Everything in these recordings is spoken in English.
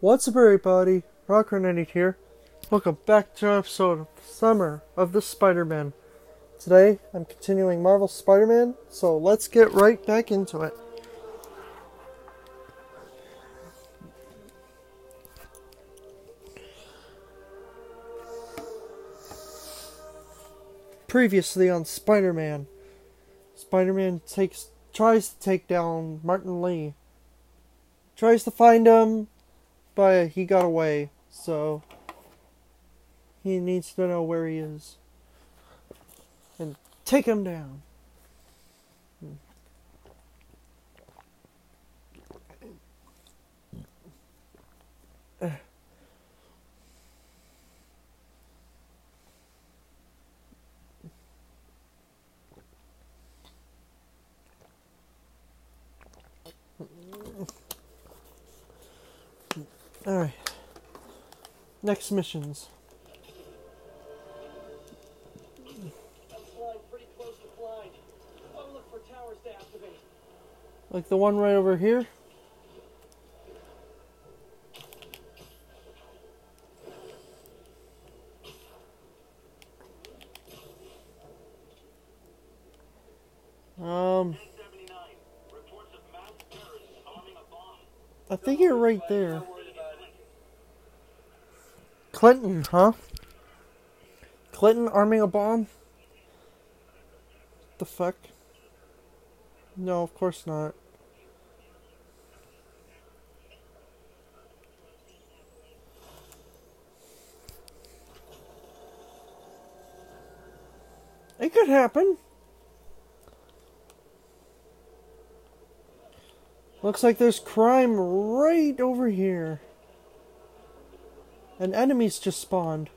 What's up, everybody? Rocker Knight here. Welcome back to an episode of Summer of the Spider-Man. Today, I'm continuing Marvel Spider-Man, so let's get right back into it. Previously on Spider-Man, Spider-Man takes tries to take down Martin Li. Tries to find him, but he got away, so he needs to know where he is and take him down. Alright. Next missions. I'm flying pretty close to blind. I'll look for towers Next missions. Like the one right over here. Um, 79. Reports of mass terrorists arming a bomb. I think you're right there. Not worried about it. Clinton, huh? Clinton arming a bomb? The fuck? No, of course not. It could happen. Looks like there's crime right over here. And enemies just spawned.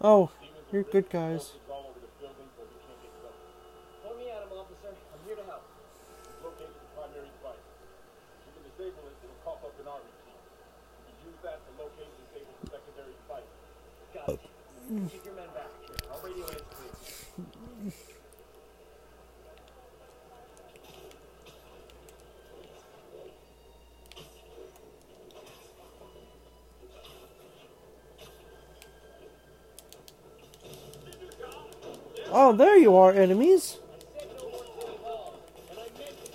Oh, you're good guys. Point me at him, officer. I'm here to help. Locate the primary device. You can disable it, it'll pop up in our routine. You can use that to locate and disable the secondary device. Got it. Keep your men back. I'll radio in clear. Oh, there you are, enemies. Said no more city hall, and I meant it.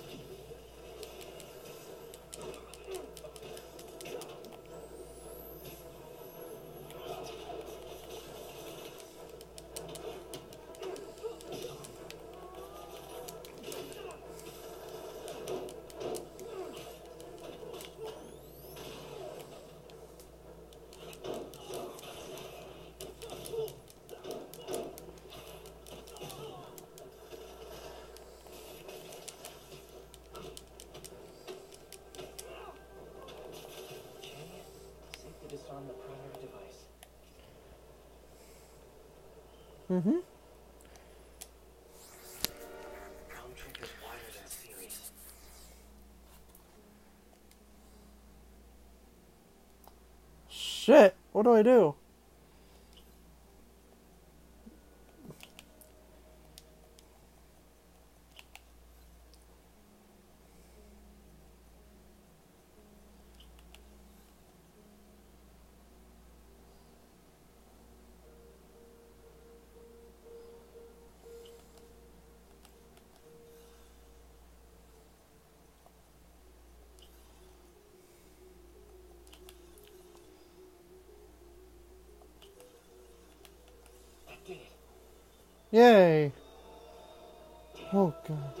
Safe to disarm the primary device. Mm-hmm. Shit, what do I do? Yay. Oh god.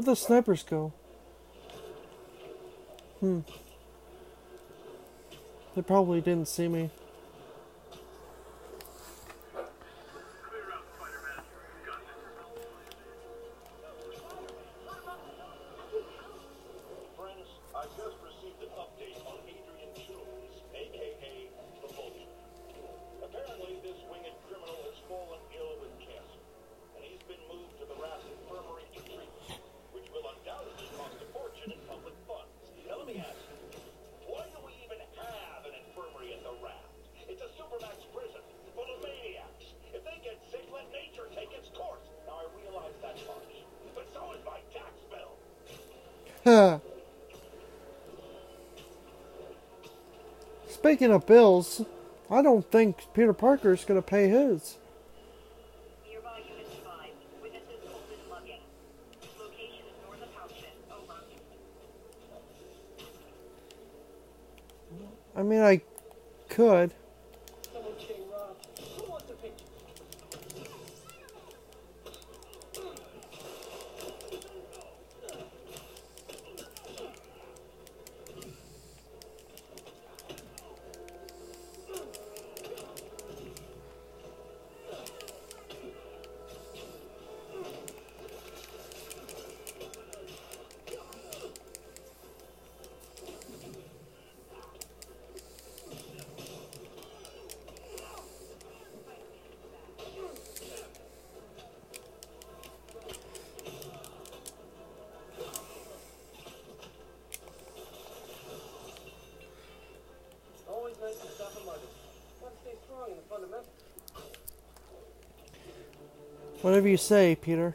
Where'd the snipers go? Hmm. They probably didn't see me. Speaking of bills, I don't think Peter Parker is going to pay his. Whatever you say, Peter.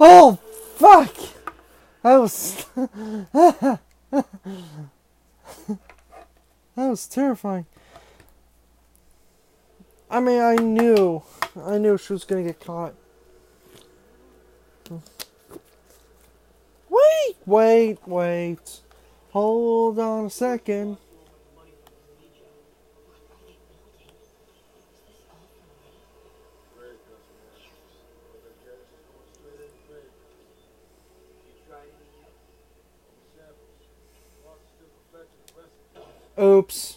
Oh, fuck! That was. that was terrifying. I mean, I knew. I knew she was gonna get caught. Wait, wait, wait. Hold on a second. loops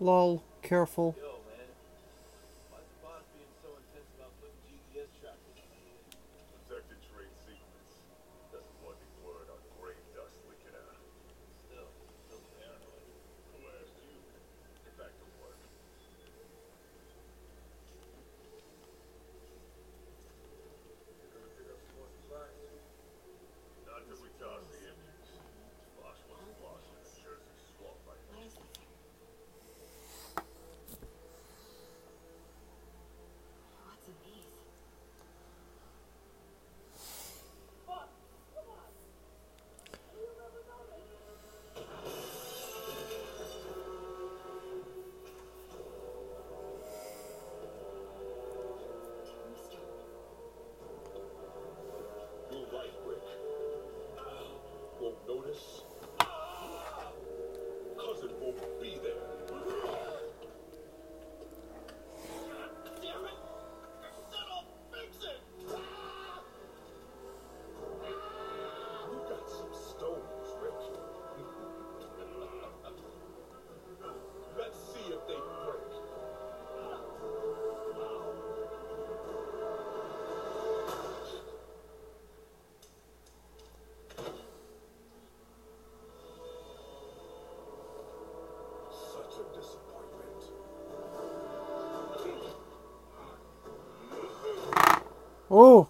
Lol, careful. 오.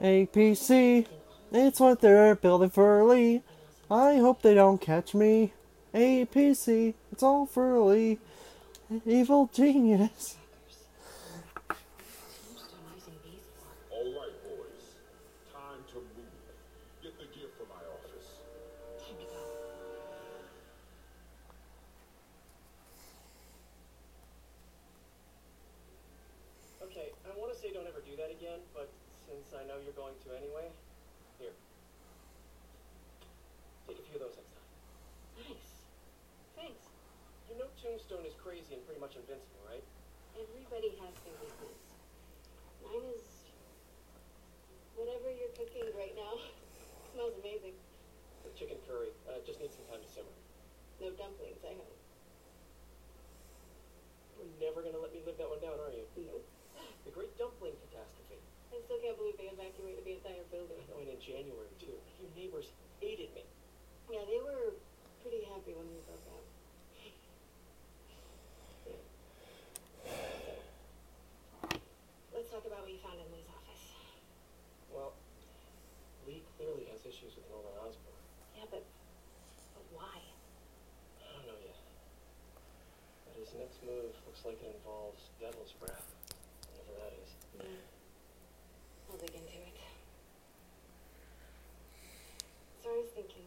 APC, it's what they're building for Li. I hope they don't catch me. APC, it's all for Li. Evil genius. found in Li's office. Well, Li clearly has issues with Norman Osborn. Yeah, but, but why? I don't know yet. But his next move looks like it involves Devil's Breath, whatever that is. Yeah. I'll dig into it. So I was thinking,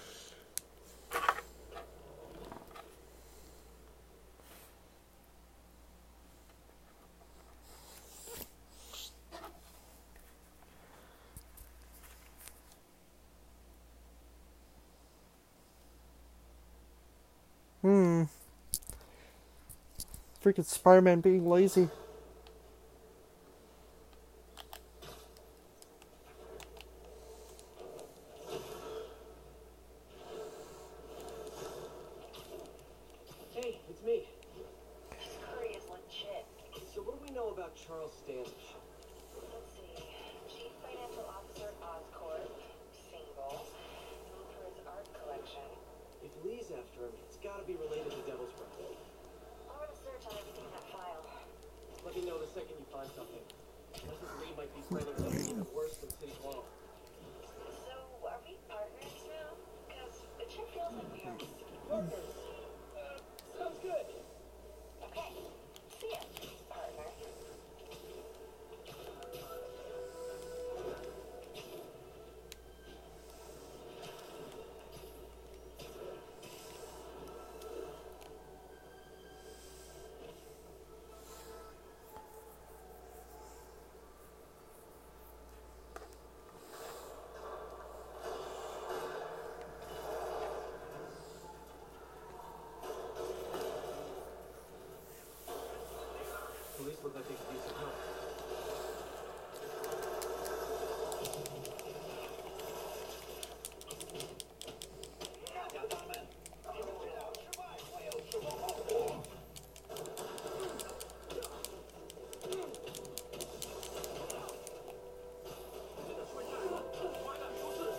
freaking Spider-Man being lazy.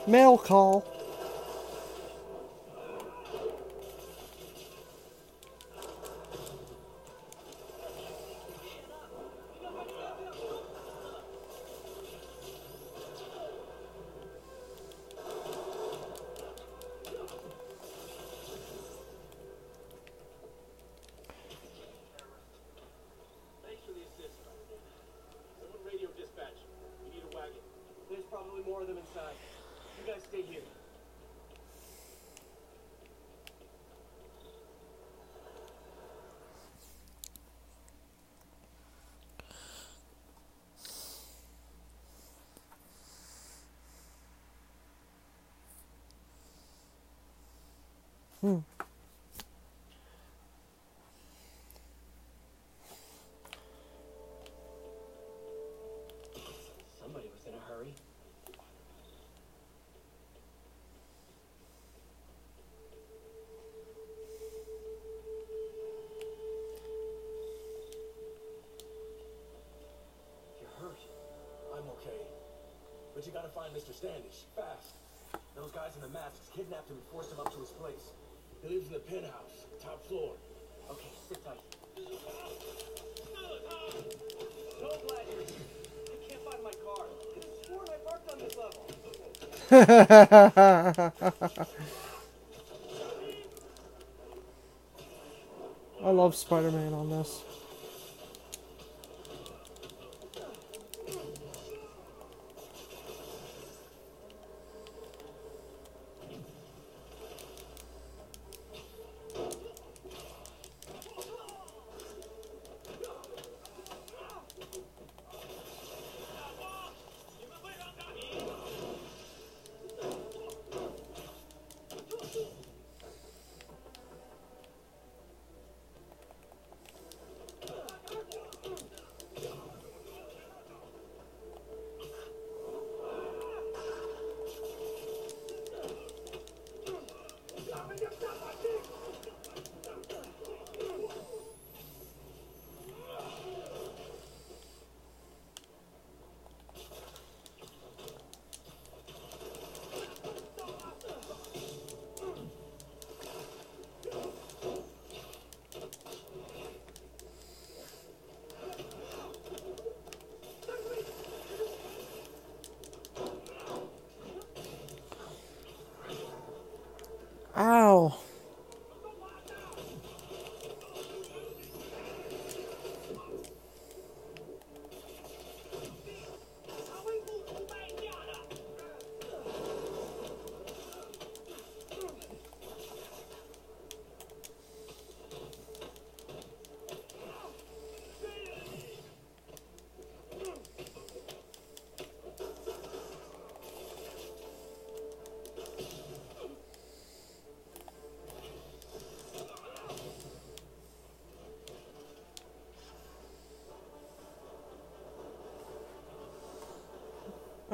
mail call. But you gotta find Mr. Standish, fast. Those guys in the masks kidnapped him and forced him up to his place. He lives in the penthouse, top floor. Okay, sit tight. No blaggers. I can't find my car. I could've sworn I parked on this level. I love Spider-Man on this.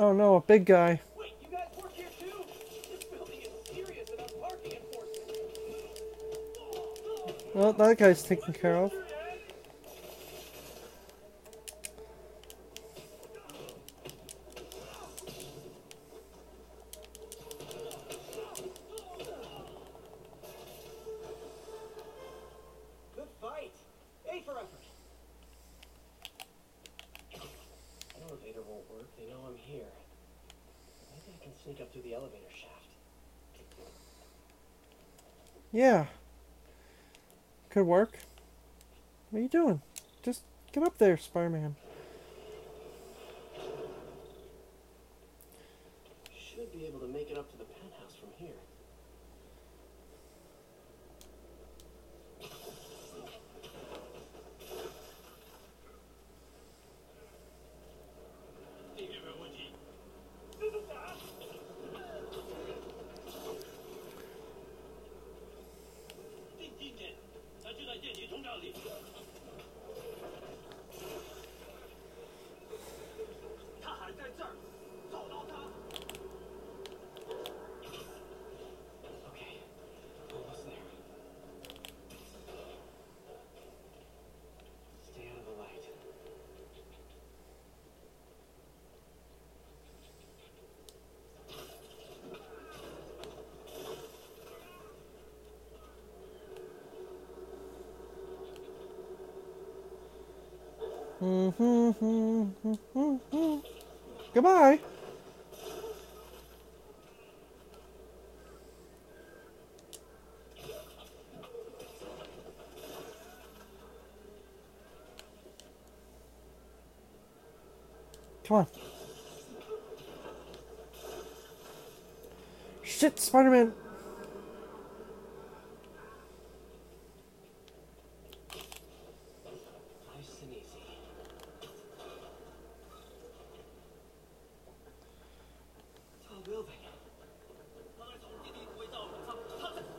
Oh no, a big guy. Wait, you guys work here too? This building is serious parking enforcement. Well, that guy's taken care of. Good fight. A for effort. Elevator won't work. They know I'm here. Maybe I can sneak up through the elevator shaft. Yeah. Could work. What are you doing? Just get there, Spider-Man. Should be able to make it up to the penthouse from here. Okay, almost there. Stay out of the light. Mm-hmm. Goodbye. Come on. Shit, Spider-Man. Nice and easy. Tall building.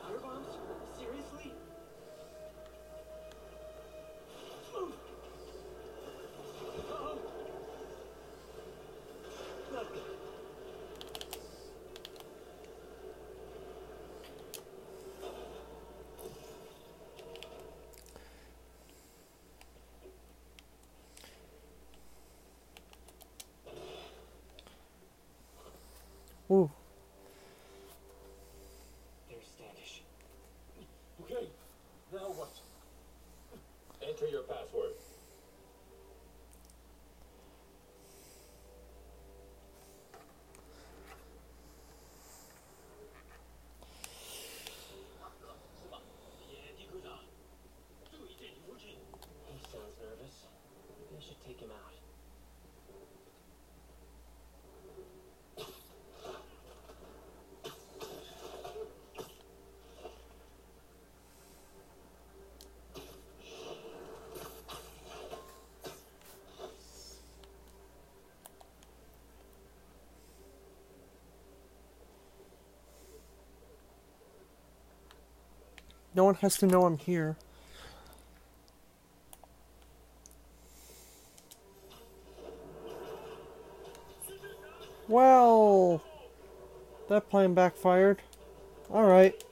Fire bombs? Seriously? Move! Uh-oh. Not good. Ooh. There's Standish. Okay, now what? Enter your password. He sounds nervous. Maybe I should take him out. No one has to know I'm here. Well, that plan backfired. Alright.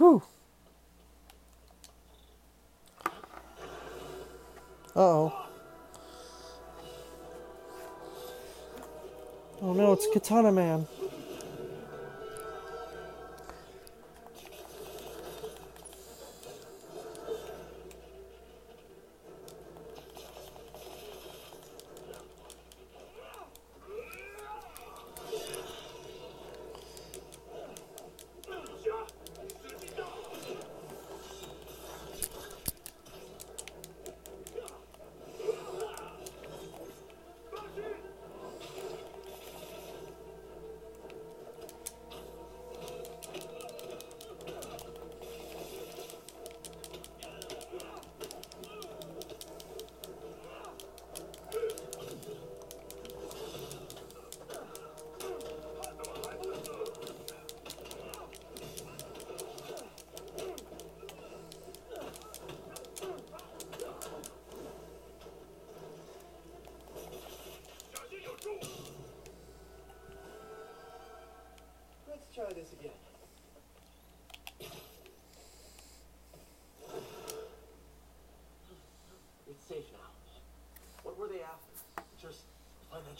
Whew. Uh oh. Oh no, it's Katana Man.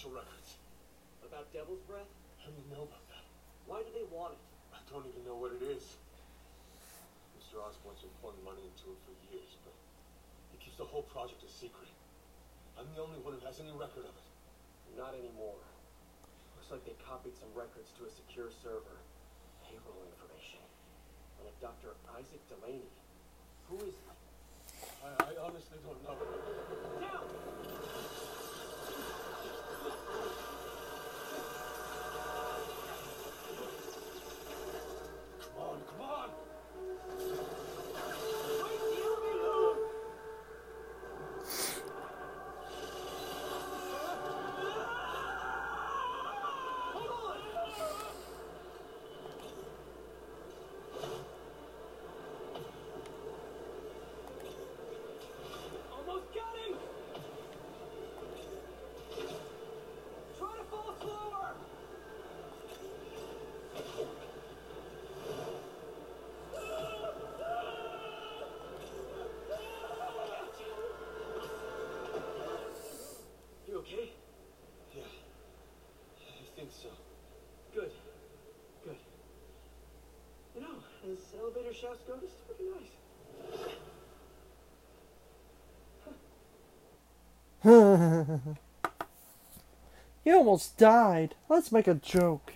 Financial records. About Devil's Breath? How do you know about that? Why do they want it? I don't even know what it is. Mr. Osborn's been pouring money into it for years, but he keeps the whole project a secret. I'm the only one who has any record of it. Not anymore. Looks like they copied some records to a secure server. Payroll information. And a Dr. Isaac Delaney. Who is he? I, I honestly don't know. Come As elevator shafts go, this is pretty nice. you almost died. Let's make a joke.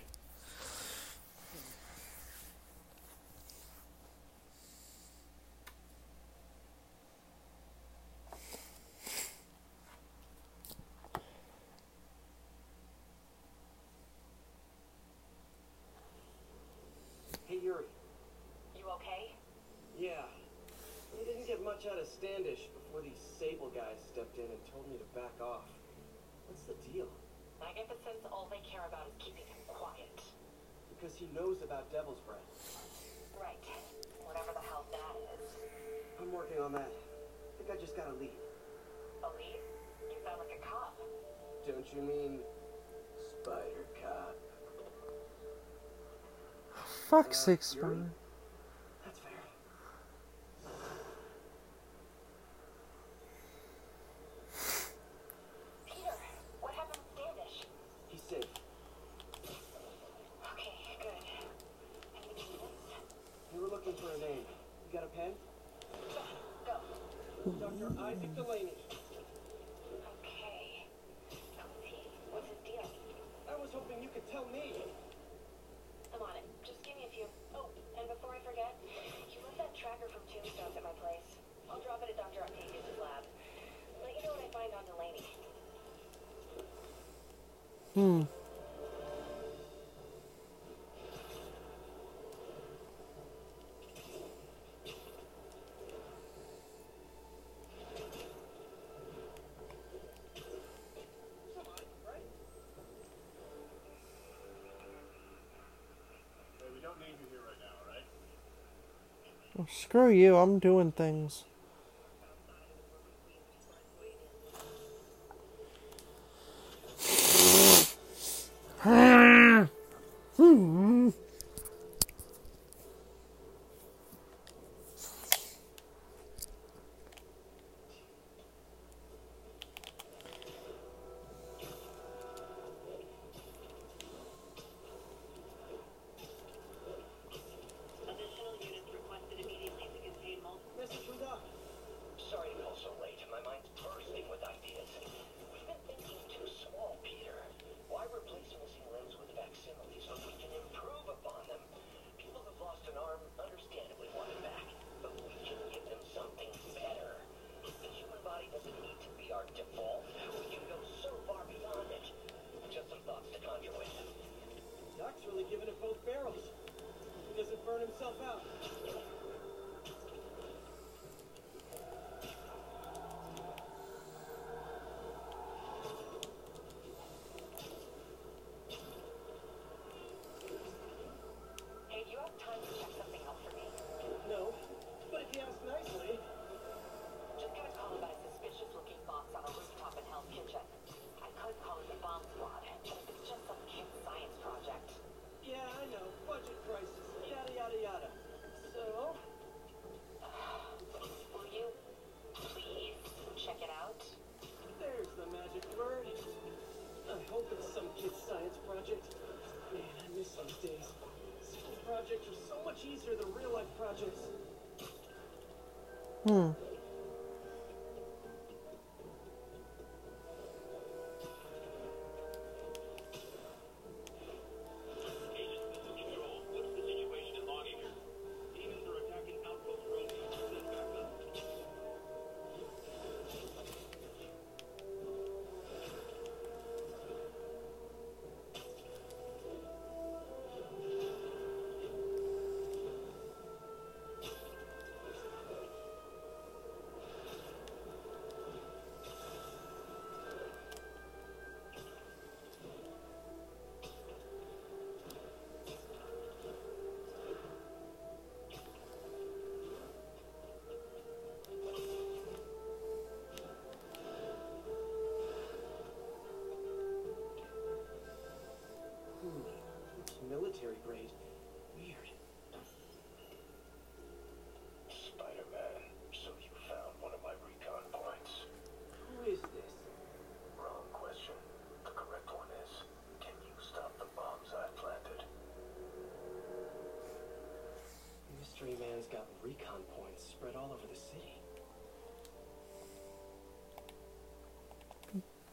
fuck's sake, Spider. Screw you, I'm doing things.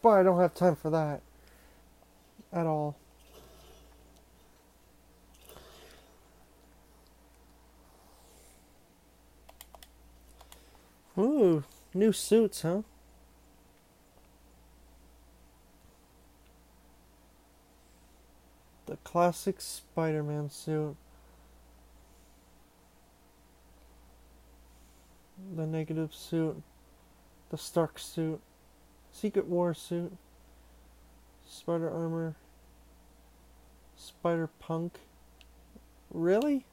But I don't have time for that. At all. Ooh, new suits, huh? The classic Spider Man suit. The negative suit. The Stark suit. Secret War suit. Spider armor. Spider punk. Really?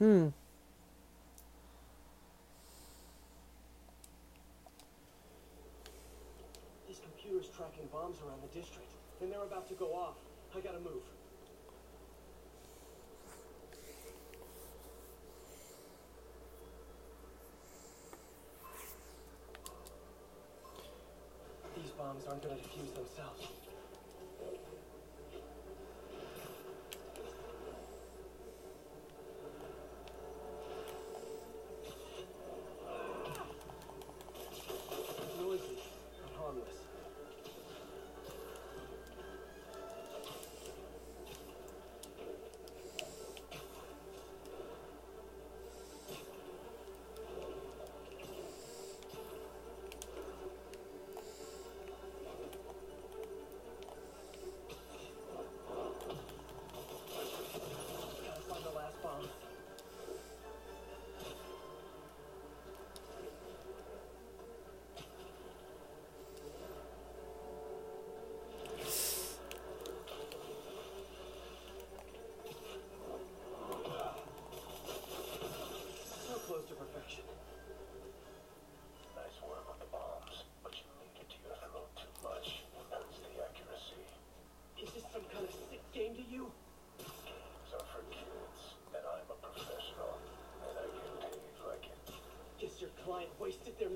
Hmm. This computer's tracking bombs around the district, and they're about to go off. I gotta move. These bombs aren't gonna defuse themselves.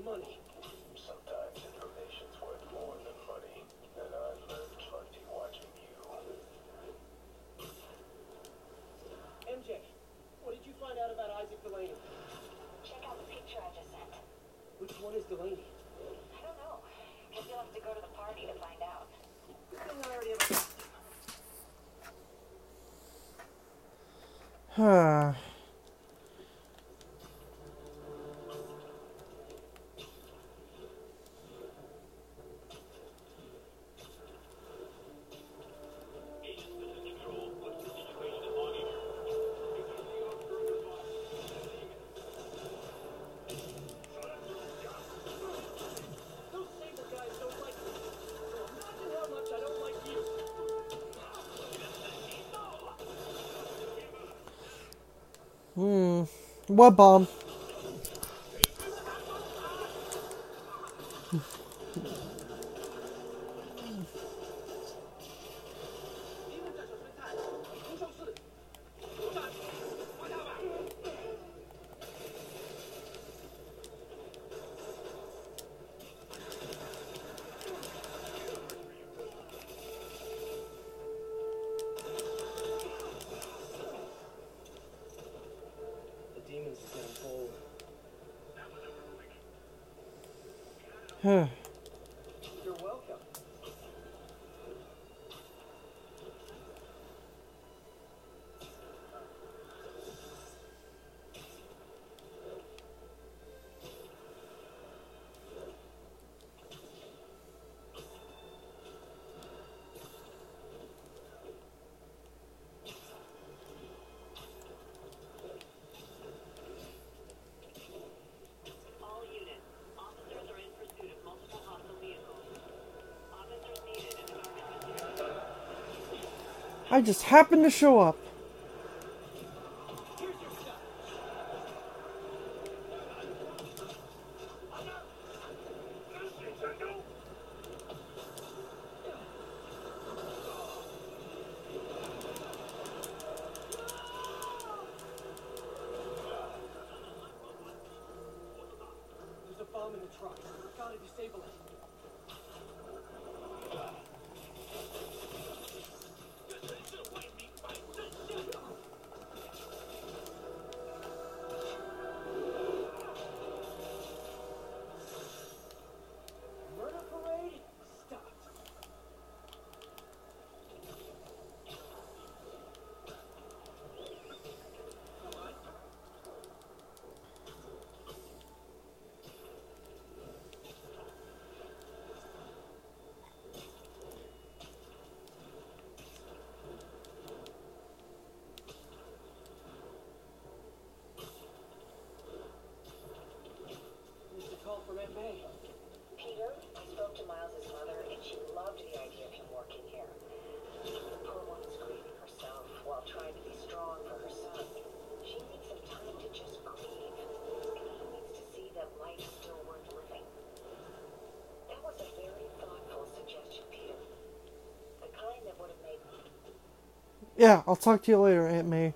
Money. Sometimes information's worth more than money, and I've learned plenty watching you. MJ, what did you find out about Isaac Delaney? Check out the picture I just sent. Which one is Delaney? I don't know. Guess you'll have to go to the party to find out. Good thing I already have a costume. Huh. Hmm. What bomb? huh. I just happened to show up. Yeah, I'll talk to you later, Aunt May.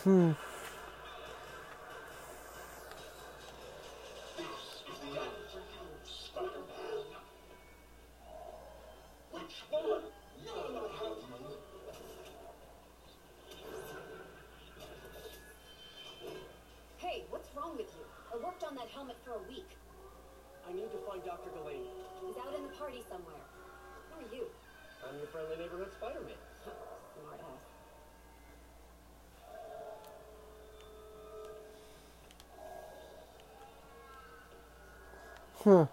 Hey, what's wrong with you? I worked on that helmet for a week. I need to find Dr. Galane. He's out in the party somewhere. Who are you? I'm your friendly neighborhood Spider-Man. Huh.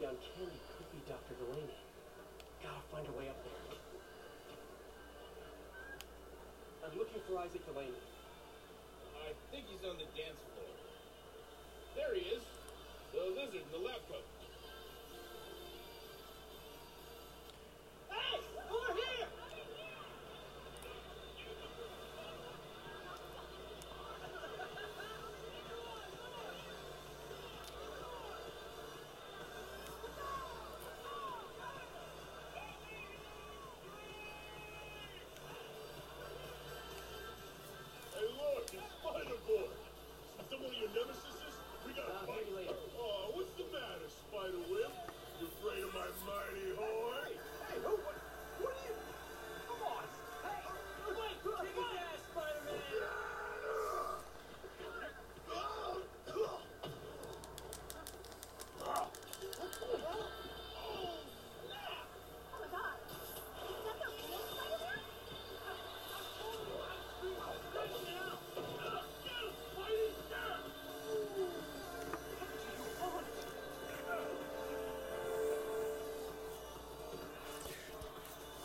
down Candy could be Dr. Delaney. Gotta find a way up there. I'm looking for Isaac Delaney. I think he's on the dance floor there he is. The lizard in the lab coat.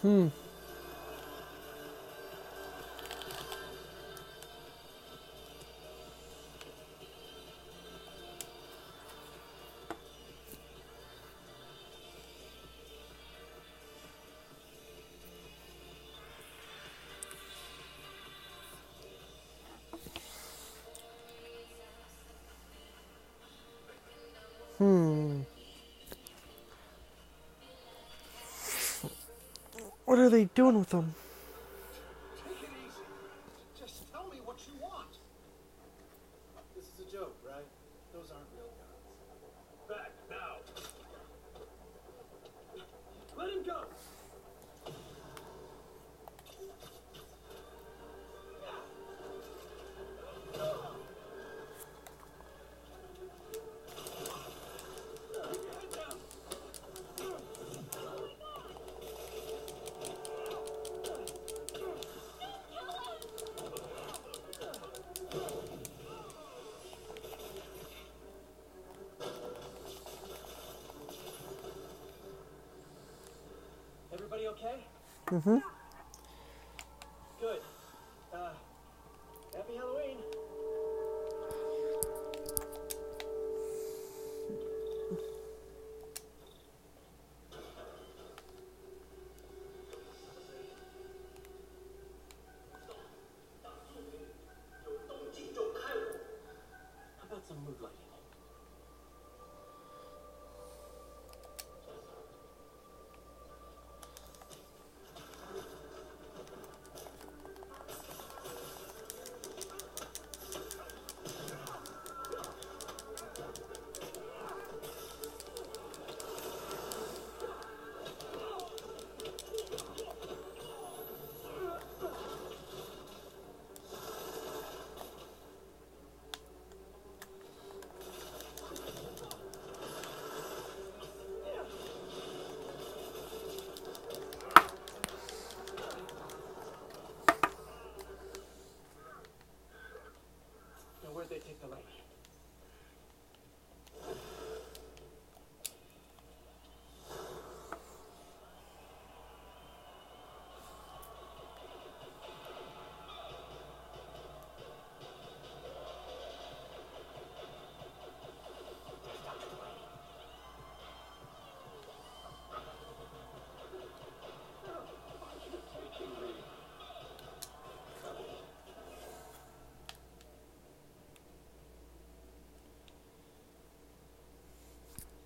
Hmm. Hmm. What are they doing with them?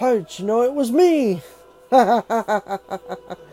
How'd know it was me?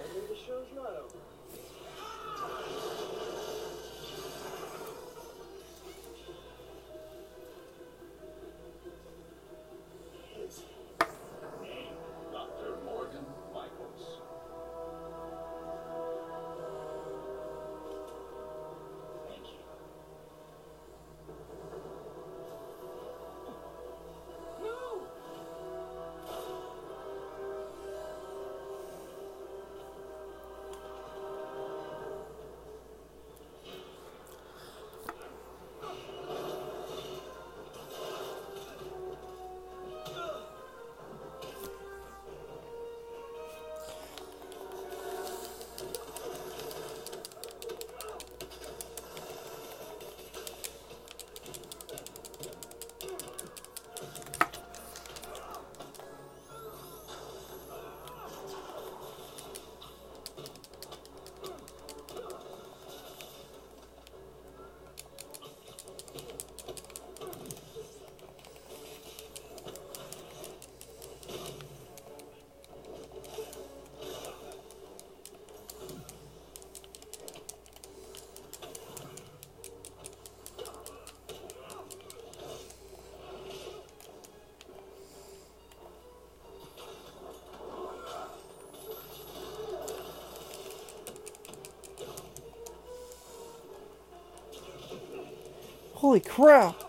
Holy crap!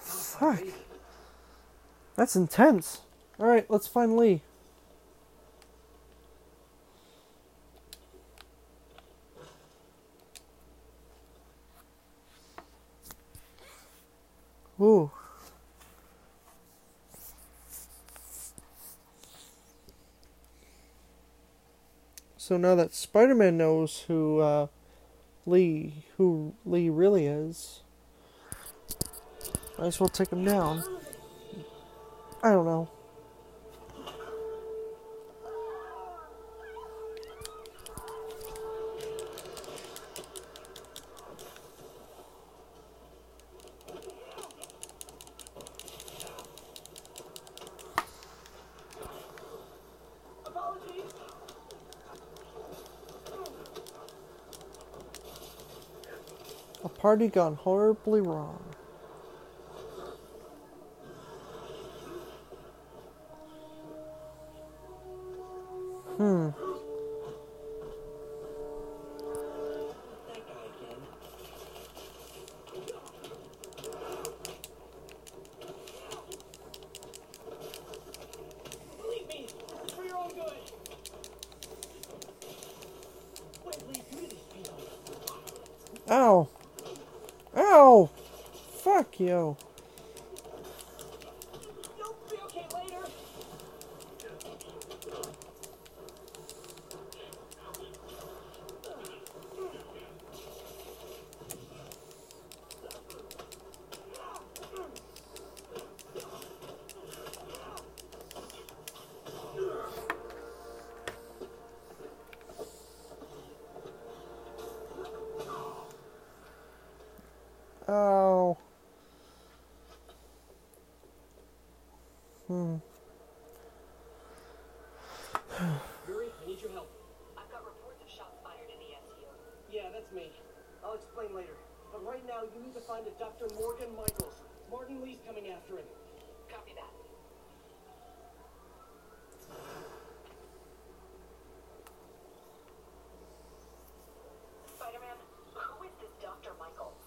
Fuck. That's intense. Alright, let's find Li. Ooh. So now that Spider-Man knows who uh, Li, who Li really is, might as well take him down. I don't know. Party gone horribly wrong. Hmm. That guy again. Believe me, it's for your own good. Wait, Li, come to these people. Ow. Ow. Fuck you. You'll be okay later. Ow. Hmm. Yuri, I need your help. I've got reports of shots fired in the SU. Yeah, that's me. I'll explain later. But right now, you need to find a Dr. Morgan Michaels. Martin Li's coming after him. Copy that. Spider-Man, who is this Dr. Michaels?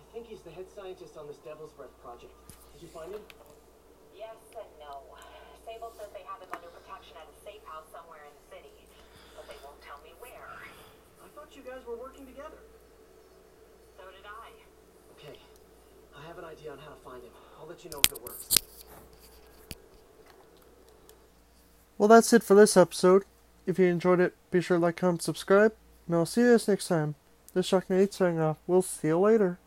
I think he's the head scientist on this Devil's Breath project. Did you find him? Yes and no. Sable says they have him under protection at a safe house somewhere in the city, but they won't tell me where. I thought you guys were working together. So did I. Okay. I have an idea on how to find him. I'll let you know if it works. Well, that's it for this episode. If you enjoyed it, be sure to like, comment, subscribe, and I'll see you guys next time. This is Shark Nate signing off. We'll see you later.